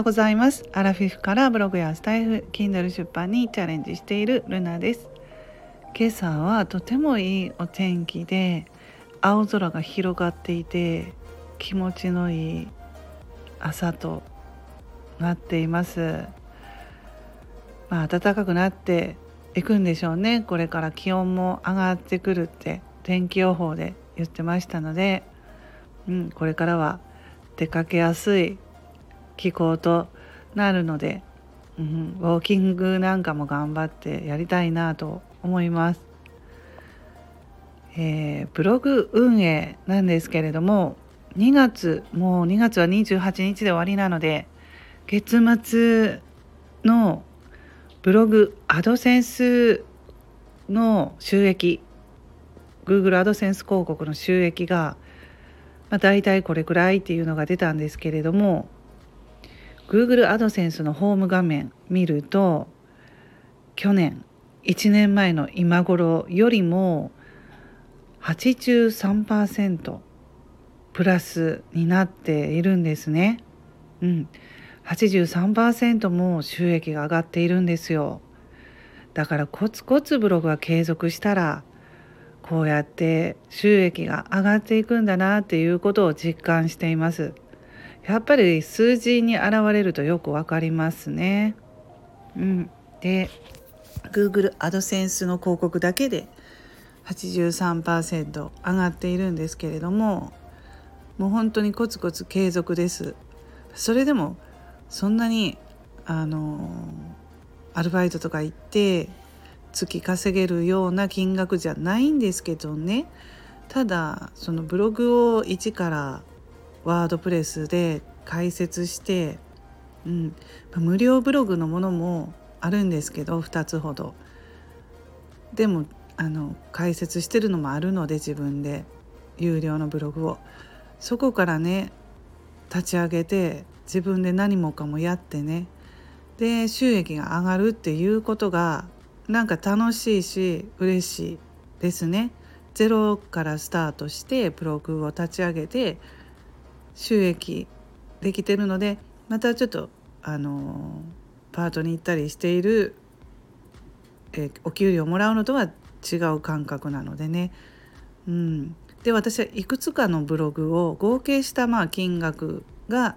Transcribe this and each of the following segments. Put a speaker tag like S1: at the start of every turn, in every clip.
S1: ようございます。アラフィフからブログやスタイフ Kindle 出版にチャレンジしているルナです。今朝はとてもいいお天気で青空が広がっていて気持ちのいい朝となっています。まあ暖かくなっていくんでしょうね。これから気温も上がってくるって天気予報で言ってましたので、うん、これからは出かけやすい気候となるので、うん、ウォーキングなんかも頑張ってやりたいなと思います。えー、ブログ運営なんですけれども2月もう2月は28日で終わりなので月末のブログアドセンスの収益 Google アドセンス広告の収益が、まあ、大体これくらいっていうのが出たんですけれども Google アドセンスのホーム画面見ると去年1年前の今頃よりも83%プラスになっているんですね。うん、83%も収益が上がっているんですよ。だからコツコツブログは継続したらこうやって収益が上がっていくんだなっていうことを実感しています。やっぱり数字に現れるとよくわかりますね。うん、で Google アドセンスの広告だけで83%上がっているんですけれどももう本当にコツコツ継続です。それでもそんなにあのアルバイトとか行って月稼げるような金額じゃないんですけどねただそのブログを一からワードプレスで解説して、うん、無料ブログのものもあるんですけど2つほど。でもあの解説してるのもあるので自分で。有料のブログを。そこからね立ち上げて自分で何もかもやってね。で収益が上がるっていうことがなんか楽しいし嬉しいですね。ゼロからスタートしてブログを立ち上げて収益できてるのでまたちょっとあのパートに行ったりしている、えお給料もらうのとは違う感覚なのでね。うん、で私はいくつかのブログを合計したまあ金額が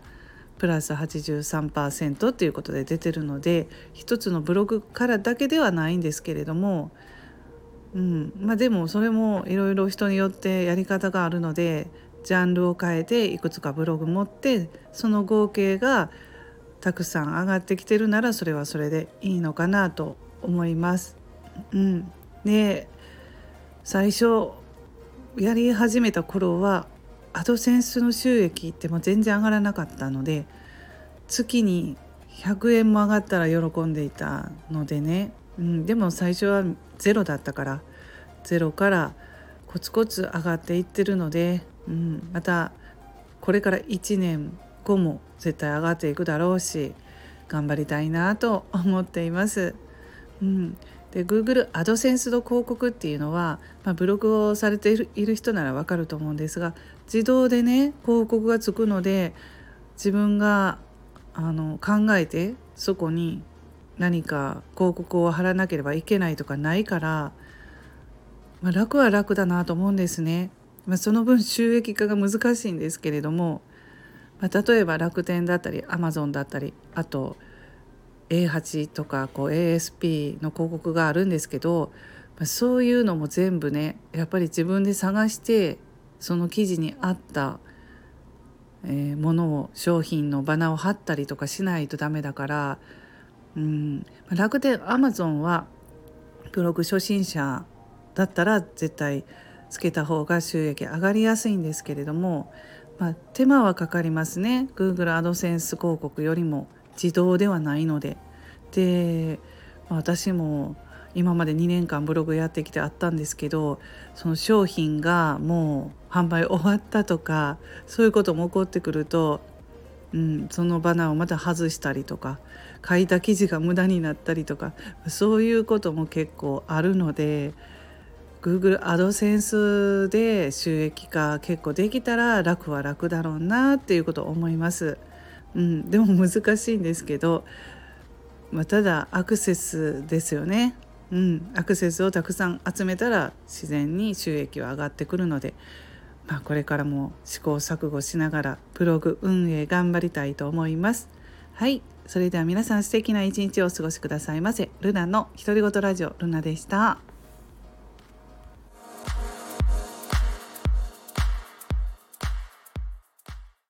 S1: プラス83%っていうことで出てるので一つのブログからだけではないんですけれども、うんまあ、でもそれもいろいろ人によってやり方があるのでジャンルを変えていくつかブログ持ってその合計がたくさん上がってきてるならそれはそれでいいのかなと思います。うん、で最初やり始めた頃はアドセンスの収益っても全然上がらなかったので月に100円も上がったら喜んでいたのでね、うん、でも最初はゼロだったからゼロからコツコツ上がっていってるのでうん、またこれから1年後も絶対上がっていくだろうし頑張りたいなと思っています。うん、で Google アドセンスの広告っていうのは、まあ、ブログをされているいる人ならわかると思うんですが自動でね広告がつくので自分があの考えてそこに何か広告を貼らなければいけないとかないから、まあ、楽は楽だなと思うんですね。まあ、その分収益化が難しいんですけれども、まあ、例えば楽天だったりアマゾンだったりあと A8 とかこう ASP の広告があるんですけど、まあ、そういうのも全部ねやっぱり自分で探してその記事に合った、えー、ものを商品のバナを貼ったりとかしないとダメだから、うん、楽天アマゾンはブログ初心者だったら絶対つけた方が収益上がりやすいんですけれども、まあ、手間はかかりますね Google アドセンス広告よりも自動ではないので。で私も今まで2年間ブログやってきてあったんですけどその商品がもう販売終わったとかそういうことも起こってくると、うん、そのバナーをまた外したりとか書いた記事が無駄になったりとかそういうことも結構あるので Google アドセンスで収益化結構できたら楽は楽だろうなっていうことを思います。うん、でも難しいんですけど、まあ、ただアクセスですよね。うん、アクセスをたくさん集めたら自然に収益は上がってくるので、まあ、これからも試行錯誤しながらブログ運営頑張りたいと思います。はいそれでは皆さん素敵な一日をお過ごしくださいませ。ルナの独り言ラジオルナでした。